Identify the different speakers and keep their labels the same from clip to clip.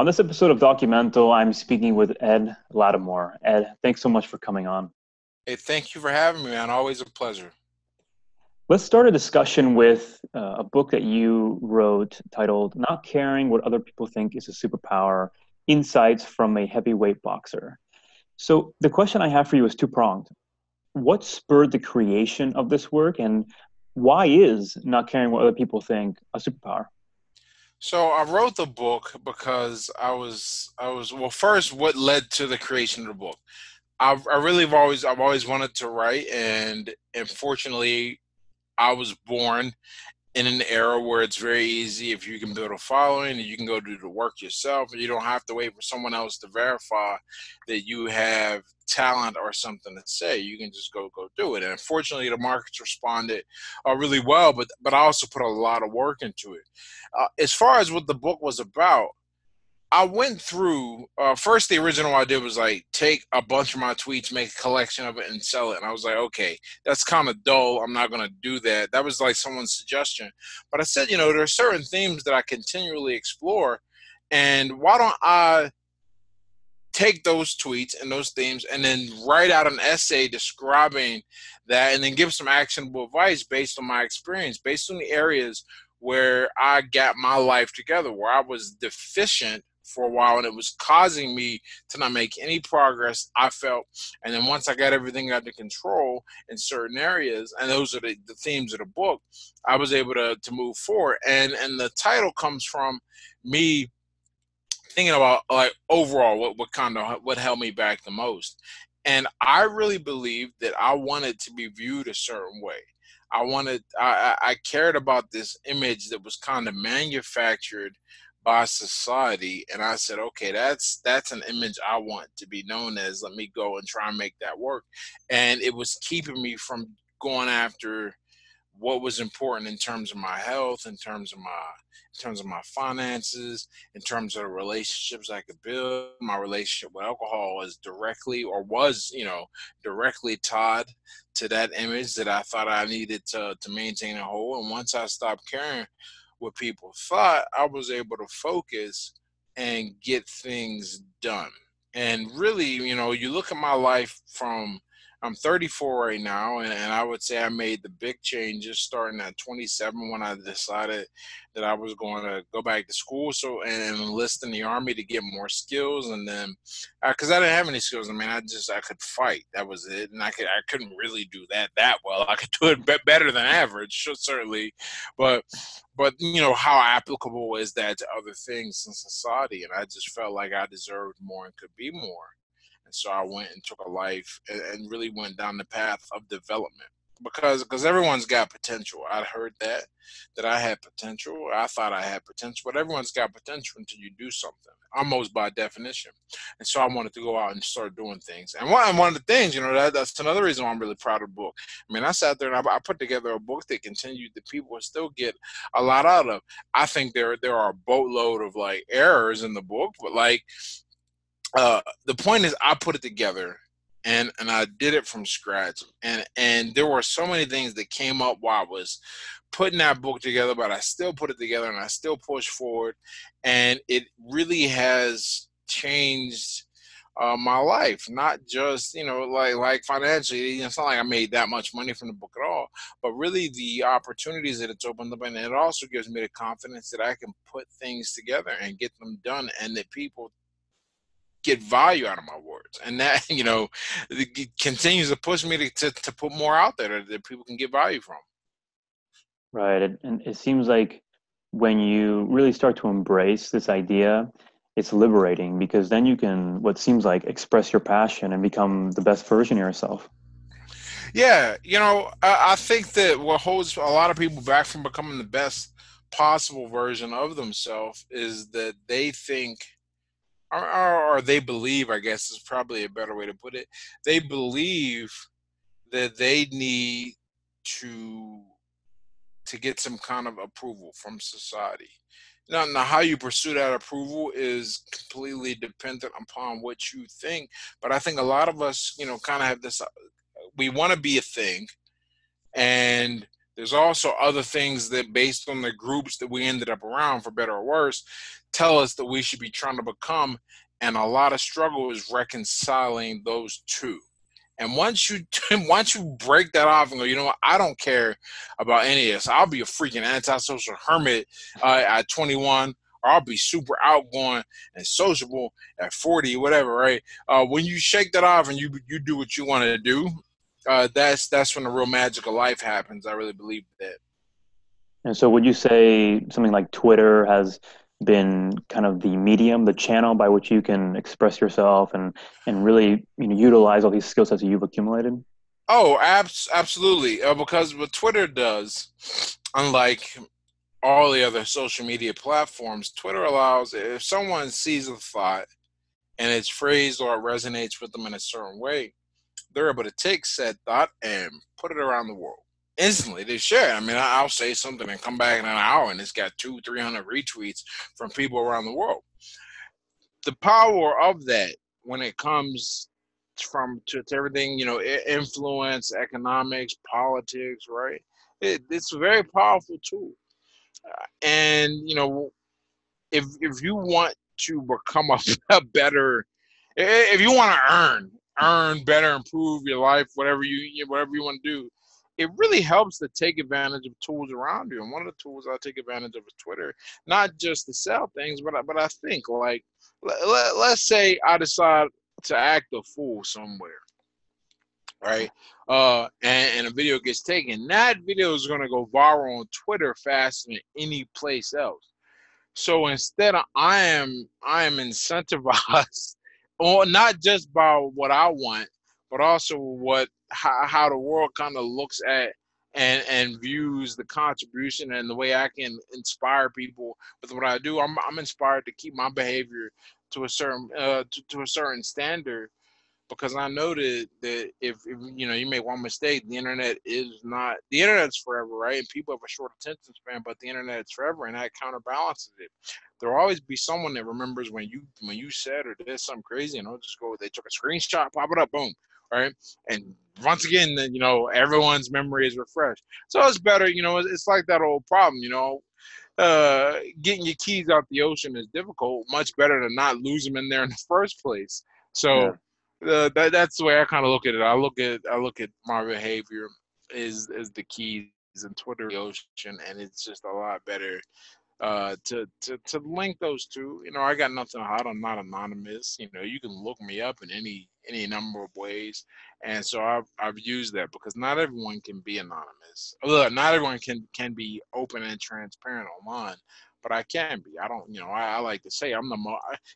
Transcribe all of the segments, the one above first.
Speaker 1: On this episode of Documental, I'm speaking with Ed Latimore. Ed, thanks so much for coming on.
Speaker 2: Hey, thank you for having me, man. Always a pleasure.
Speaker 1: Let's start a discussion with uh, a book that you wrote titled Not Caring What Other People Think is a Superpower Insights from a Heavyweight Boxer. So, the question I have for you is two pronged. What spurred the creation of this work, and why is not caring what other people think a superpower?
Speaker 2: So I wrote the book because I was I was well first what led to the creation of the book. I I really have always I've always wanted to write and unfortunately I was born in an era where it's very easy if you can build a following and you can go do the work yourself and you don't have to wait for someone else to verify that you have talent or something to say you can just go go do it. And unfortunately the markets responded uh, really well but but i also put a lot of work into it. Uh, as far as what the book was about I went through uh, first. The original I did was like take a bunch of my tweets, make a collection of it, and sell it. And I was like, okay, that's kind of dull. I'm not gonna do that. That was like someone's suggestion, but I said, you know, there are certain themes that I continually explore, and why don't I take those tweets and those themes and then write out an essay describing that, and then give some actionable advice based on my experience, based on the areas where I got my life together, where I was deficient for a while and it was causing me to not make any progress i felt. And then once i got everything under control in certain areas and those are the, the themes of the book i was able to, to move forward. And and the title comes from me thinking about like overall what, what kind of what held me back the most. And i really believed that i wanted to be viewed a certain way. I wanted i i cared about this image that was kind of manufactured by society and i said okay that's that's an image i want to be known as. Let me go and try and make that work. And it was keeping me from going after what was important in terms of my health in terms of my in terms of my finances in terms of the relationships i could build my relationship with alcohol was directly or was you know directly tied to that image that i thought i needed to to maintain a hold. And once i stopped caring what people thought, I was able to focus and get things done. And really, you know, you look at my life from I'm 34 right now, and, and I would say I made the big changes starting at 27 when I decided that I was going to go back to school, so and enlist in the army to get more skills, and then because uh, I didn't have any skills, I mean, I just I could fight, that was it, and I could I couldn't really do that that well. I could do it better than average, certainly, but but you know how applicable is that to other things in society, and I just felt like I deserved more and could be more and so I went and took a life and, and really went down the path of development because because everyone's got potential. I heard that that I had potential. I thought I had potential, but everyone's got potential until you do something, almost by definition. And so I wanted to go out and start doing things. And one, one of the things, you know, that, that's another reason why I'm really proud of the book. I mean, I sat there and I, I put together a book that continued that people will still get a lot out of. I think there there are a boatload of like errors in the book, but like uh, the point is I put it together and and I did it from scratch and and there were so many things that came up while I was putting that book together but I still put it together and I still push forward and it really has changed uh, my life not just you know like like financially it's not like I made that much money from the book at all but really the opportunities that it's opened up and it also gives me the confidence that I can put things together and get them done and that people get value out of my words. And that you know continues to push me to, to, to put more out there that people can get value from.
Speaker 1: Right and it seems like when you really start to embrace this idea it's liberating because then you can what seems like express your passion and become the best version of yourself.
Speaker 2: Yeah you know I, I think that what holds a lot of people back from becoming the best possible version of themselves is that they think or, or, they believe, I guess is probably a better way to put it. They believe that they need to to get some kind of approval from society. Now, now, how you pursue that approval is completely dependent upon what you think. But I think a lot of us, you know, kind of have this. We want to be a thing, and there's also other things that, based on the groups that we ended up around, for better or worse, tell us that we should be trying to become. And a lot of struggle is reconciling those two. And once you once you break that off and go, you know what, I don't care about any of this. I'll be a freaking antisocial hermit uh, at 21, or I'll be super outgoing and sociable at 40, whatever. Right? Uh, when you shake that off and you you do what you want to do, uh, that's that's when the real magic of life happens. I really believe that.
Speaker 1: And so, would you say something like Twitter has been kind of the medium, the channel by which you can express yourself and and really you know utilize all these skill sets that you've accumulated?
Speaker 2: Oh, abs- absolutely. Uh, because what Twitter does, unlike all the other social media platforms, Twitter allows if someone sees a thought and it's phrased or it resonates with them in a certain way, they're able to take said thought and put it around the world instantly. They share. I mean, I'll say something and come back in an hour, and it's got two, three hundred retweets from people around the world. The power of that when it comes from to, to everything, you know, influence, economics, politics, right? It, it's a very powerful tool, uh, and you know, if if you want to become a, a better, if you want to earn earn better, improve your life, whatever you whatever you want to do, it really helps to take advantage of tools around you. And one of the tools I take advantage of is Twitter, not just to sell things, but I, but I think like let, let, let's say I decide to act a fool somewhere, right? Uh, and, and a video gets taken. That video is going to go viral on Twitter faster than any place else. So instead, of, I am I am incentivized or not just by what I want, but also what how, how the world kind of looks at and and views the contribution and the way I can inspire people with what I do. I'm I'm inspired to keep my behavior to a certain uh, to, to a certain standard because I know that, that if, if, you know you make one mistake, the internet is not the internet's forever, right? And people have a short attention span, but the internet is forever, and that counterbalances it. There'll always be someone that remembers when you when you said or did something crazy, and they'll just go. They took a screenshot, pop it up, boom, right? And once again, then you know everyone's memory is refreshed. So it's better, you know. It's like that old problem, you know. Uh, getting your keys out the ocean is difficult. Much better to not lose them in there in the first place. So. Yeah uh, that, that's the way I kind of look at it. I look at I look at my behavior is is the keys in Twitter the ocean, and it's just a lot better uh, to to to link those two. You know, I got nothing to hide. I'm not anonymous. You know, you can look me up in any any number of ways, and so I've I've used that because not everyone can be anonymous. Look, not everyone can can be open and transparent online but I can be. I don't, you know, I, I like to say I'm the.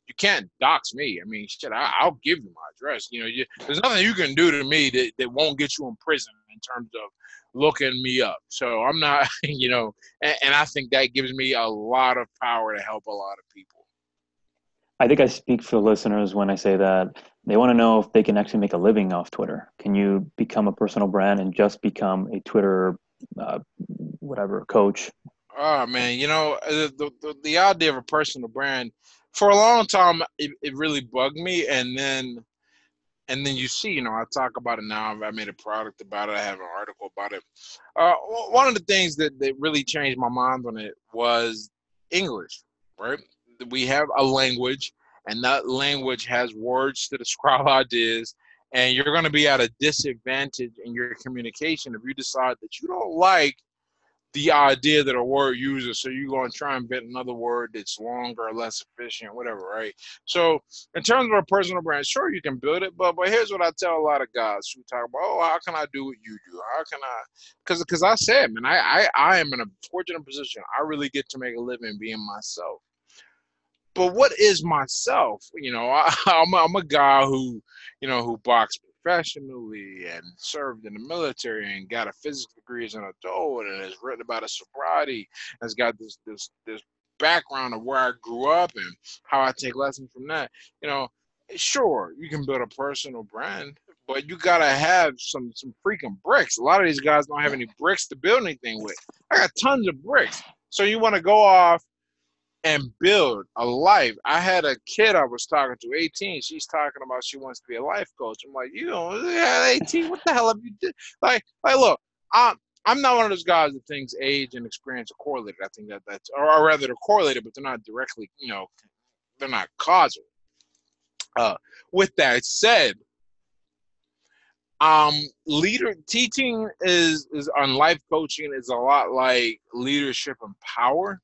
Speaker 2: You can't dox me. I mean, shit, I, will give you my address. You know, you, there's nothing you can do to me that, that won't get you in prison in terms of looking me up. So I'm not, you know, and, and I think that gives me a lot of power to help a lot of people.
Speaker 1: I think I speak for the listeners when I say that they want to know if they can actually make a living off Twitter. Can you become a personal brand and just become a Twitter, uh, whatever, coach,
Speaker 2: Oh man, you know uh, the, the the idea of a personal brand for a long time it, it really bugged me, and then and then you see, you know, I talk about it now. I made a product about it. I have an article about it. Uh, one of the things that, that really changed my mind on it was English, right? We have a language, and that language has words to describe ideas, and you're going to be at a disadvantage in your communication if you decide that you don't like the idea that a word uses. So you're going to try and invent another word that's longer, less efficient, whatever, right? So in terms of a personal brand, sure you can build it, but but here's what I tell a lot of guys who talk about, oh, how can I do what you do? How can I? Because because I said, man, I, I I am in a fortunate position. I really get to make a living being myself. But what is myself? You know, I, I'm a, I'm a guy who, you know, who boxed professionally and served in the military and got a physics degree as an adult and has written about a sobriety, has got this this this background of where I grew up and how I take lessons from that. You know, sure, you can build a personal brand, but you gotta have some some freaking bricks. A lot of these guys don't have any bricks to build anything with. I got tons of bricks. So you want to go off and build a life. I had a kid I was talking to, 18. She's talking about she wants to be a life coach. I'm like, you know, yeah, 18. What the hell have you did? Like, like, look, I'm I'm not one of those guys that thinks age and experience are correlated. I think that that's, or, or rather, they're correlated, but they're not directly, you know, they're not causal. Uh, with that said, um, leader teaching is is on life coaching is a lot like leadership and power,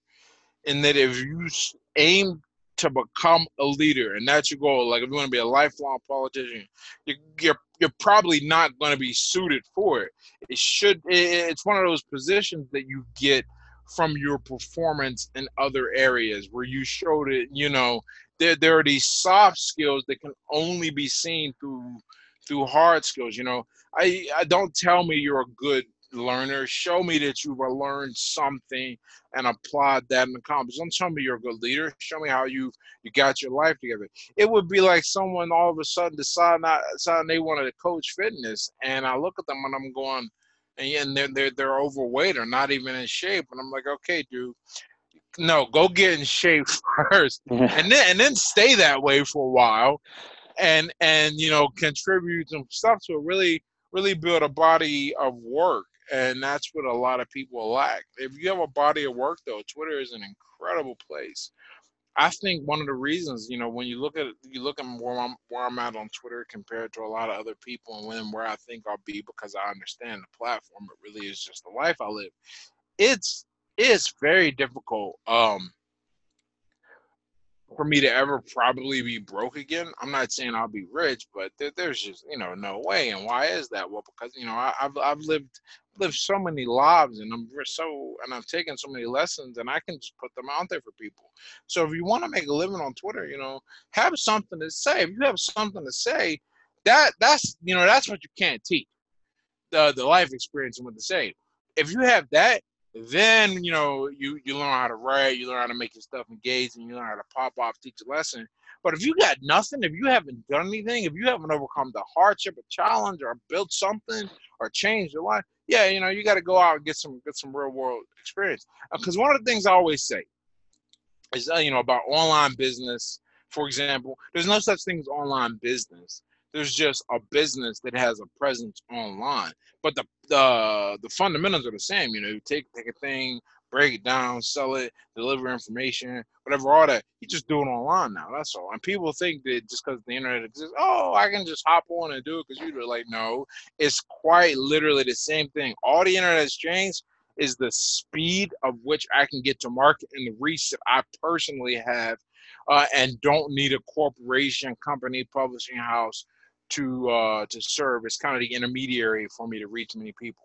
Speaker 2: in that if you aim to become a leader and that's your goal like if you want to be a lifelong politician you're, you're, you're probably not going to be suited for it. It should it's one of those positions that you get from your performance in other areas where you showed it you know there, there are these soft skills that can only be seen through through hard skills you know. I, I don't tell me you're a good learner. Show me that you've learned something and applied that in the comments. Don't tell me you're a good leader. Show me how you you got your life together. It would be like someone all of a sudden decide not deciding they wanted to coach fitness, and I look at them and I'm going, and they're they're they're overweight or not even in shape, and I'm like, okay, dude. No, go get in shape first, and then and then stay that way for a while, and and you know contribute some stuff to really really build a body of work and that's what a lot of people lack. If you have a body of work, though, Twitter is an incredible place. I think one of the reasons, you know, when you look at you look at where I'm where I'm at on Twitter compared to a lot of other people, and when where I think I'll be because I understand the platform, it really is just the life I live. It's it's very difficult. Um, for me to ever probably be broke again. I'm not saying I'll be rich, but there, there's just you know no way. And why is that? Well, because you know I, have I've lived lived so many lives, and I'm so and I've taken so many lessons, and I can just put them out there for people. So if you want to make a living on Twitter, you know, have something to say. If you have something to say, that that's you know that's what you can't teach the the life experience and what to say. If you have that, then you know you you learn how to write, you learn how to make your stuff engaging, you learn how to pop off, teach a lesson. But if you got nothing, if you haven't done anything, if you haven't overcome the hardship, a challenge, or built something, or changed your life, yeah, you know you got to go out and get some get some real world experience. Because uh, one of the things I always say is uh, you know about online business, for example, there's no such thing as online business. There's just a business that has a presence online, but the the the fundamentals are the same. You know, you take take a thing, break it down, sell it, deliver information, whatever, all that. You just do it online now. That's all. And people think that just because the internet exists, oh, I can just hop on and do it because you do it. Like, no, it's quite literally the same thing. All the internet has changed is the speed of which I can get to market and the reach that I personally have, uh, and don't need a corporation, company, publishing house to uh, to serve as kind of the intermediary for me to reach many people.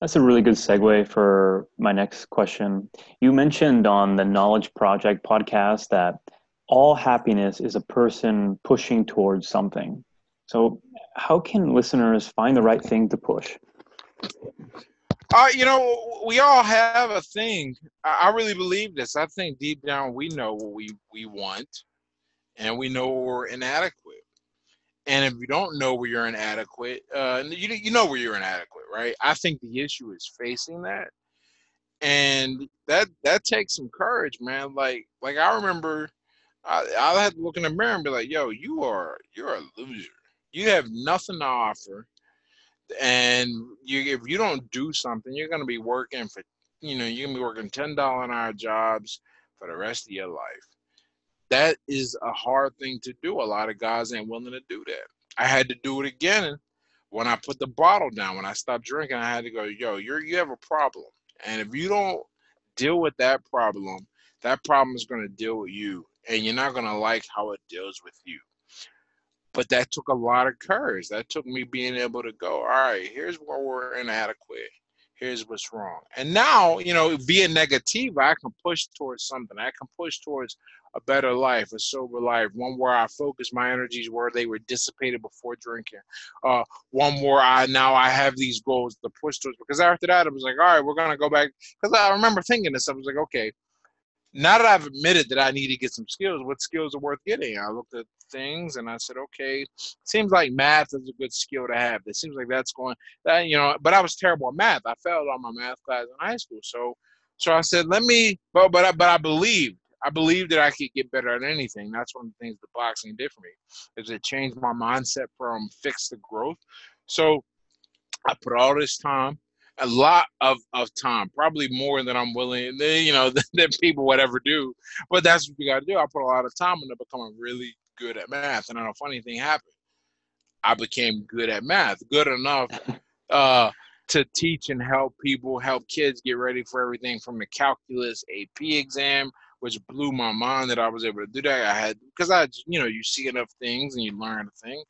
Speaker 1: That's a really good segue for my next question. You mentioned on the Knowledge Project podcast that all happiness is a person pushing towards something. So, how can listeners find the right thing to push?
Speaker 2: Uh, you know, we all have a thing. I really believe this. I think deep down we know what we, we want and we know we're inadequate. And if you don't know where you're inadequate, uh, you you know where you're inadequate, right? I think the issue is facing that, and that that takes some courage, man. Like like I remember, I I had to look in the mirror and be like, "Yo, you are you're a loser. You have nothing to offer, and you if you don't do something, you're gonna be working for you know you're gonna be working ten dollar an hour jobs for the rest of your life." That is a hard thing to do. A lot of guys ain't willing to do that. I had to do it again when I put the bottle down. When I stopped drinking, I had to go, yo, you're you have a problem, and if you don't deal with that problem, that problem is going to deal with you, and you're not going to like how it deals with you. But that took a lot of courage. That took me being able to go, all right, here's where we're inadequate. Here's what's wrong. And now, you know, via negativa, I can push towards something. I can push towards a better life, a sober life, one where I focus my energies where they were dissipated before drinking, uh, one where I now I have these goals to push towards. Because after that, I was like, all right, we're gonna go back. Because I remember thinking this, I was like, okay, now that I've admitted that I need to get some skills, what skills are worth getting? I looked at things and I said, okay, seems like math is a good skill to have. It seems like that's going that you know, but I was terrible at math. I failed on my math class in high school, so so I said, let me, but but I, but I believed I believe that I could get better at anything. That's one of the things the boxing did for me, is it changed my mindset from fix to growth. So I put all this time, a lot of, of time, probably more than I'm willing, you know, than people would ever do. But that's what we got to do. I put a lot of time into becoming really good at math. And then a funny thing happened. I became good at math, good enough uh, to teach and help people, help kids get ready for everything from the calculus AP exam which blew my mind that I was able to do that. I had because I, you know, you see enough things and you learn a thing.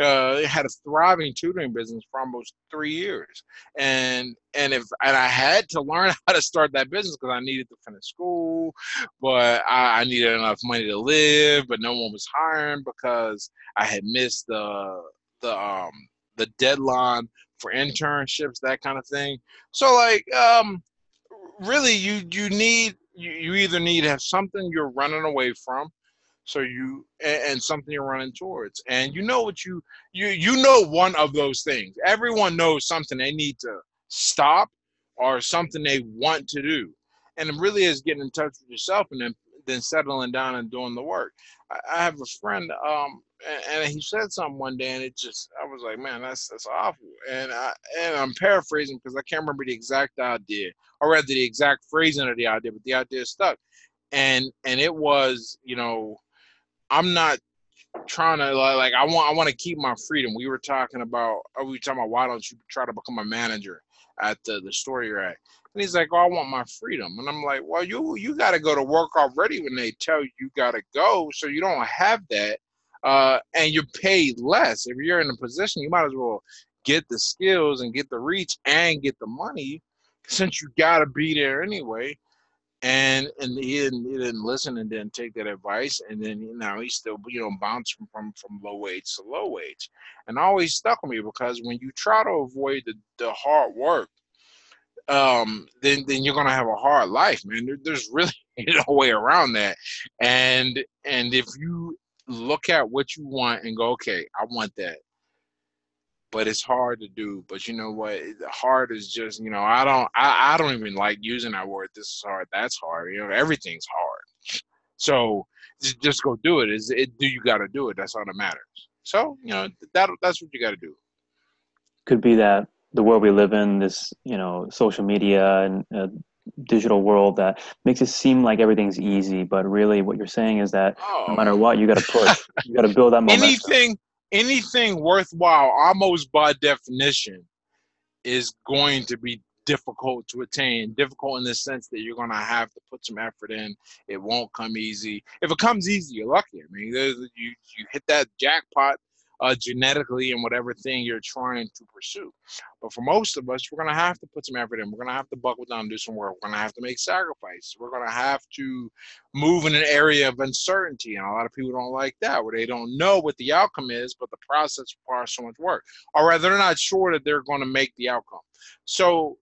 Speaker 2: Uh, it had a thriving tutoring business for almost three years, and and if and I had to learn how to start that business because I needed to finish school, but I, I needed enough money to live, but no one was hiring because I had missed the the um the deadline for internships, that kind of thing. So like um really you you need you, you either need to have something you're running away from so you and, something you're running towards. And you know what you you you know one of those things. Everyone knows something they need to stop or something they want to do. And it really is getting in touch with yourself and then then settling down and doing the work. I, I have a friend um and, he said something one day and it just i was like man that's that's awful. And i and i'm paraphrasing because i can't remember the exact idea or rather the exact phrasing of the idea but the idea stuck. And and it was you know i'm not trying to like i want i want to keep my freedom. We were talking about uh, we were talking about why don't you try to become a manager at the, the store you're at? And he's like, "Oh, I want my freedom." And I'm like, "Well, you you got to go to work already when they tell you you got to go, so you don't have that uh, and you're paid less. If you're in a position, you might as well get the skills and get the reach and get the money since you got to be there anyway. And and he didn't, he didn't listen and didn't take that advice. And then you know he's still you know bouncing from from low wage to low wage, and always stuck with me because when you try to avoid the, the hard work, um, then then you're gonna have a hard life, man. There, there's really no way around that. And and if you look at what you want and go, okay, I want that. But it's hard to do. But you know what? Hard is just, you know, I don't I, I don't even like using that word. This is hard. That's hard. You know, everything's hard. So just go do it. Is it do you gotta do it? That's all that matters. So, you know, that that's what you gotta do.
Speaker 1: Could be that the world we live in, this, you know, social media and uh, digital world that makes it seem like everything's easy, but really what you're saying is that oh. no matter what, you got to push. you got to build that momentum.
Speaker 2: Anything, anything worthwhile, almost by definition, is going to be difficult to attain. Difficult in the sense that you're going to have to put some effort in. It won't come easy. If it comes easy, you're lucky. I mean, you you hit that jackpot uh, genetically in whatever thing you're trying to pursue. But for most of us, we're going to have to put some effort in. We're going to have to buckle down and do some work. We're going to have to make sacrifices. We're going to have to move in an area of uncertainty. And a lot of people don't like that, where they don't know what the outcome is, but the process requires so much work. Or rather, they're not sure that they're going to make the outcome. So,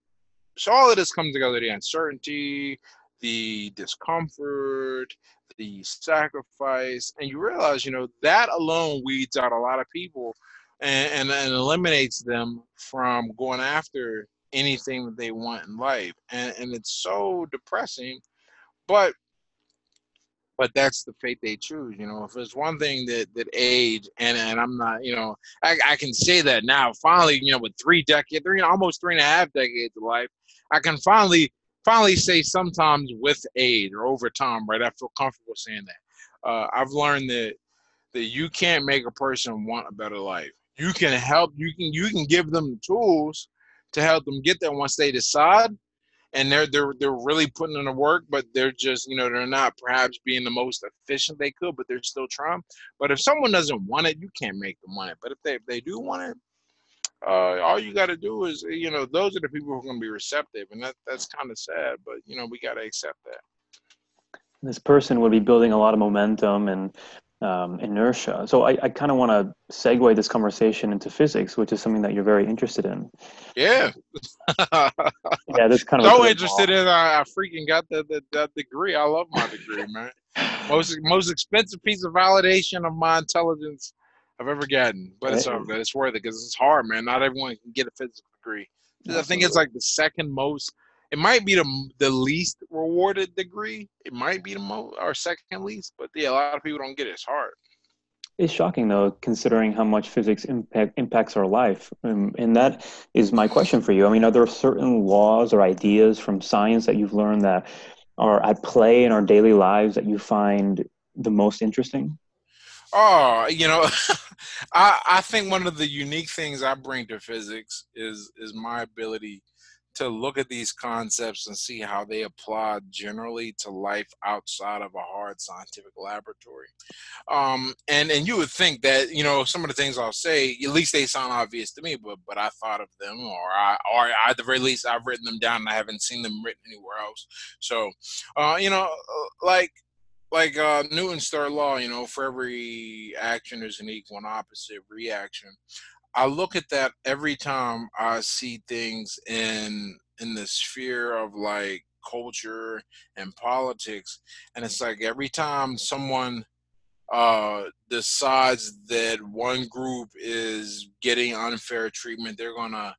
Speaker 2: so all of this comes together the uncertainty, the discomfort, the sacrifice, and you realize, you know, that alone weeds out a lot of people and, and, and eliminates them from going after anything that they want in life. And, and it's so depressing, but but that's the fate they choose. You know, if it's one thing that that age, and and I'm not, you know, I, I can say that now. Finally, you know, with three decades, three almost three and a half decades of life, I can finally finally say sometimes with aid or over time, right? I feel comfortable saying that. Uh, I've learned that that you can't make a person want a better life. You can help. You can you can give them the tools to help them get there once they decide, and they're they're they're really putting in the work, but they're just you know they're not perhaps being the most efficient they could, but they're still trying. But if someone doesn't want it, you can't make them want it. But if they if they do want it, uh, all you got to do is, you know, those are the people who are going to be receptive, and that that's kind of sad, but you know, we got to accept that.
Speaker 1: This person would be building a lot of momentum and um, inertia. So I, I kind of want to segue this conversation into physics, which is something that you're very interested in.
Speaker 2: Yeah.
Speaker 1: yeah, this kind
Speaker 2: of so interested in. I, I freaking got the, the that degree. I love my degree, man. most most expensive piece of validation of my intelligence I've ever gotten, but it's good. It's worth it because it's hard, man. Not everyone can get a physics degree. Absolutely. I think it's like the second most. It might be the the least rewarded degree. It might be the most or second least, but yeah, a lot of people don't get it. It's hard.
Speaker 1: It's shocking, though, considering how much physics impact, impacts our life. Um, and that is my question for you. I mean, are there certain laws or ideas from science that you've learned that are at play in our daily lives that you find the most interesting?
Speaker 2: Oh, you know, I I think one of the unique things I bring to physics is is my ability to look at these concepts and see how they apply generally to life outside of a hard scientific laboratory. Um, and and you would think that you know some of the things I'll say, at least they sound obvious to me, but but I thought of them, or I or at the very least I've written them down and I haven't seen them written anywhere else. So, uh, you know, uh, like like uh, Newton's third law, you know, for every action there's an equal and opposite reaction. I look at that every time I see things in in the sphere of like culture and politics, and it's like every time someone uh, decides that one group is getting unfair treatment, they're gonna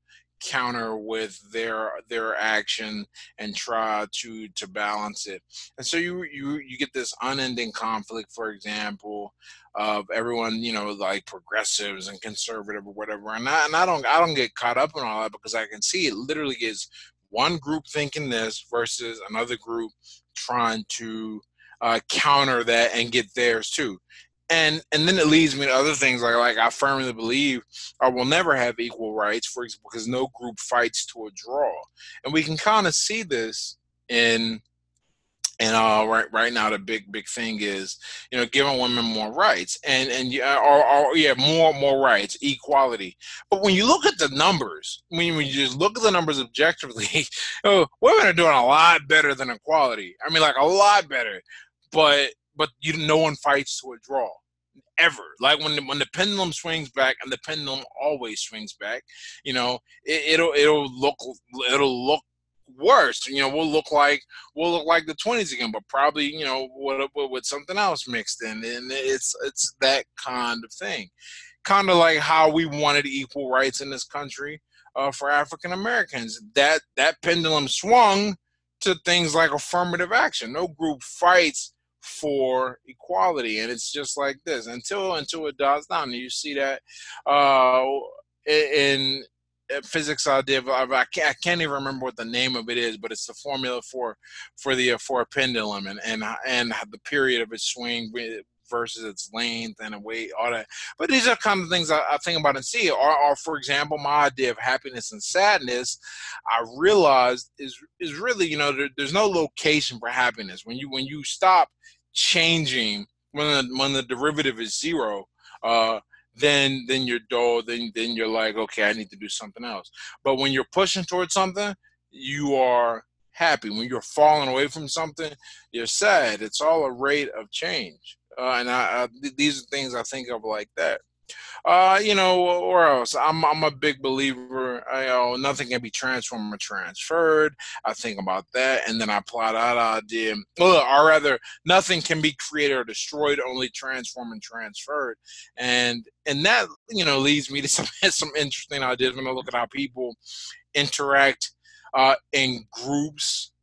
Speaker 2: counter with their their action and try to to balance it. And so you you you get this unending conflict for example of everyone you know like progressives and conservative or whatever. And I, and I don't I don't get caught up in all that because I can see it literally is one group thinking this versus another group trying to uh, counter that and get theirs too and and then it leads me to other things like like I firmly believe I will never have equal rights for example because no group fights to a draw. And we can kind of see this in and uh, right right now the big big thing is you know giving women more rights. And and or, or yeah more more rights equality. But when you look at the numbers when, you just look at the numbers objectively know, women are doing a lot better than equality. I mean like a lot better. But but you no one fights to a draw ever. Like when the, when the pendulum swings back, and the pendulum always swings back. You know, it, will it'll look it'll look worse. You know, we'll look like we'll look like the twenties again, but probably you know with, with something else mixed in, and it's it's that kind of thing. Kind of like how we wanted equal rights in this country uh, for African Americans. That that pendulum swung to things like affirmative action. No group fights for equality and it's just like this until until it dies down you see that uh in, in physics I did I can't, I can't even remember what the name of it is but it's the formula for for the for a pendulum and and and the period of its swing versus its length and weight, all that. But these are kind of things I, I think about and see. Or, or, for example, my idea of happiness and sadness, I realized is is really, you know, there, there's no location for happiness. When you when you stop changing when the, when the derivative is zero, uh, then then you're dull. Then then you're like, okay, I need to do something else. But when you're pushing towards something, you are happy. When you're falling away from something, you're sad. It's all a rate of change. Uh, and I, I, these are things I think of like that. Uh, you know, or else? I'm I'm a big believer. I, you know, nothing can be transformed or transferred. I think about that, and then I apply that idea. Well, or rather, nothing can be created or destroyed, only transformed and transferred. And and that you know leads me to some some interesting ideas when I look at how people interact uh, in groups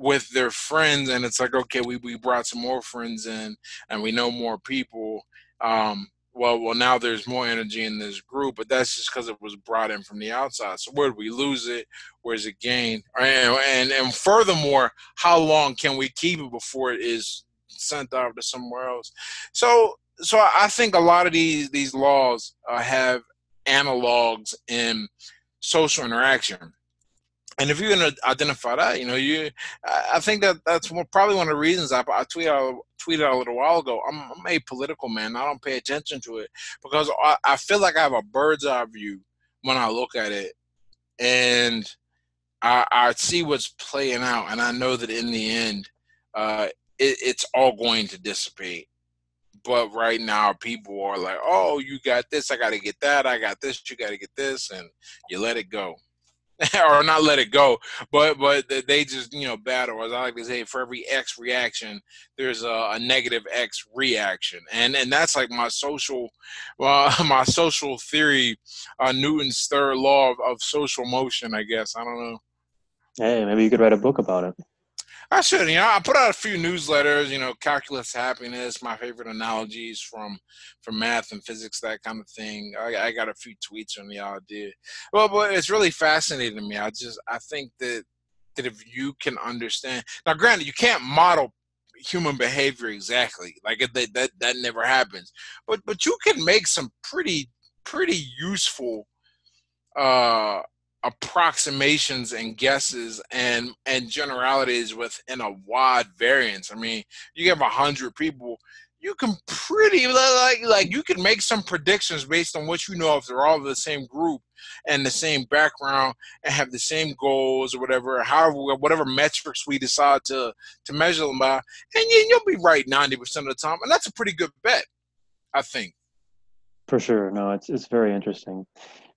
Speaker 2: with their friends and it's like okay we, we brought some more friends in and we know more people um, well, well, now there's more energy in this group, but that's just because it was brought in from the outside. So where do we lose it? Where's it gain? And, and and furthermore, how long can we keep it before it is sent out to somewhere else? So so I think a lot of these these laws uh, have analogs in social interaction and if you're to identify that, you know, you, I think that that's probably one of the reasons I, I tweeted tweeted a little while ago. I'm, I'm, a political man. I don't pay attention to it because I, I, feel like I have a bird's eye view when I look at it, and I, I see what's playing out, and I know that in the end, uh, it, it's all going to dissipate. But right now, people are like, "Oh, you got this. I got to get that. I got this. You got to get this," and you let it go. or not let it go, but but they just you know battle. As I like to say, for every X reaction, there's a, a negative X reaction, and and that's like my social, uh, my social theory, uh, Newton's third law of, of social motion. I guess I don't know.
Speaker 1: Hey, maybe you could write a book about it.
Speaker 2: I should. You know, I put out a few newsletters. You know, calculus happiness, my favorite analogies from from math and physics, that kind of thing. I, I got a few tweets from the idea. Well, but it's really fascinating to me. I just I think that that if you can understand now, granted, you can't model human behavior exactly like that that that never happens but but you can make some pretty pretty useful uh approximations and guesses and and generalities within a wide variance. I mean, you have a hundred people, you can pretty like like you can make some predictions based on what you know if they're all the same group and the same background and have the same goals or whatever, however whatever metrics we decide to to measure them by, and you, you'll be right ninety percent of the time, and that's a pretty good bet, I think.
Speaker 1: For sure, no, it's it's very interesting.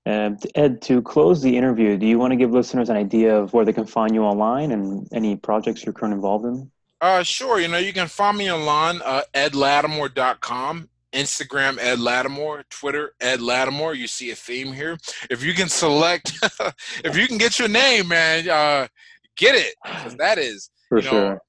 Speaker 1: And Ed, to close the interview, do you want to give listeners an idea of where they can find you online and any projects you're currently involved in?
Speaker 2: Uh, sure. You know, you can find me online, uh, edlatimore.com, Instagram, Ed Latimore, Twitter, Ed Latimore. You see a theme here. If you can select, if you can get your name, man, uh, get it. That is,
Speaker 1: For you know, sure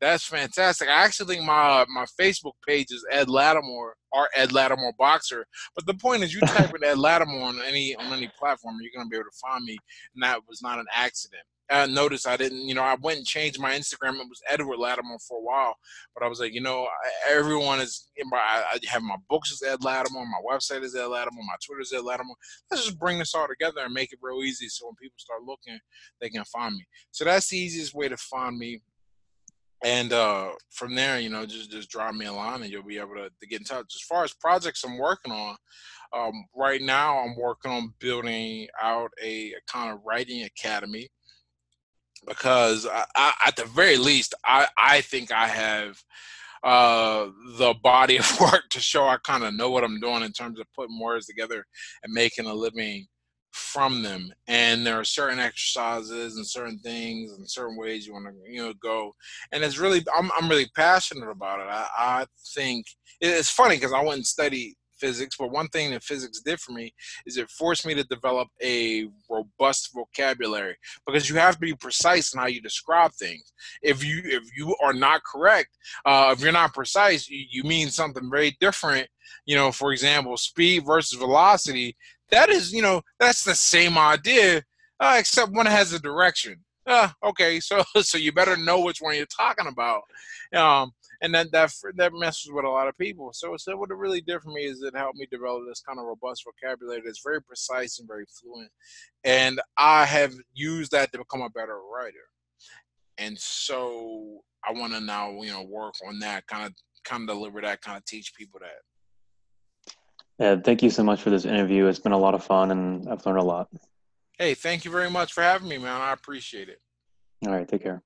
Speaker 2: that's fantastic. I actually think my my Facebook page is Ed Latimore or Ed Latimore Boxer. But the point is, you type in Ed Latimore on any on any platform, you're gonna be able to find me, and that was not an accident. I noticed I didn't, you know, I went and changed my Instagram. It was Edward Latimore for a while, but I was like, you know, everyone is. I have my books as Ed Latimore, my website is Ed Latimore, my Twitter is Ed Latimore. Let's just bring this all together and make it real easy, so when people start looking, they can find me. So that's the easiest way to find me and uh, from there, you know, just just drop me a line and you'll be able to, to get in touch. As far as projects I'm working on, um, right now I'm working on building out a, a kind of writing academy because I, I, at the very least, I, I think I have uh, the body of work to show I kind of know what I'm doing in terms of putting words together and making a living from them and there are certain exercises and certain things and certain ways you want to you know go and it's really i'm, I'm really passionate about it. I, I think it's funny because i went and studied physics but one thing that physics did for me is it forced me to develop a robust vocabulary because you have to be precise in how you describe things. If you if you are not correct uh, if you're not precise you, you mean something very different you know for example speed versus velocity that is, you know, that's the same idea, uh, except one has a direction. Uh, okay, so so you better know which one you're talking about. Um, and then that that messes with a lot of people. So, so what it really did for me is it helped me develop this kind of robust vocabulary that's very precise and very fluent, and I have used that to become a better writer. And so I want to now, you know, work on that kind of kind of deliver that, kind of teach people that.
Speaker 1: Ed, thank you so much for this interview. It's been a lot of fun and I've learned a lot.
Speaker 2: Hey, thank you very much for having me, man. I appreciate it.
Speaker 1: All right, take care.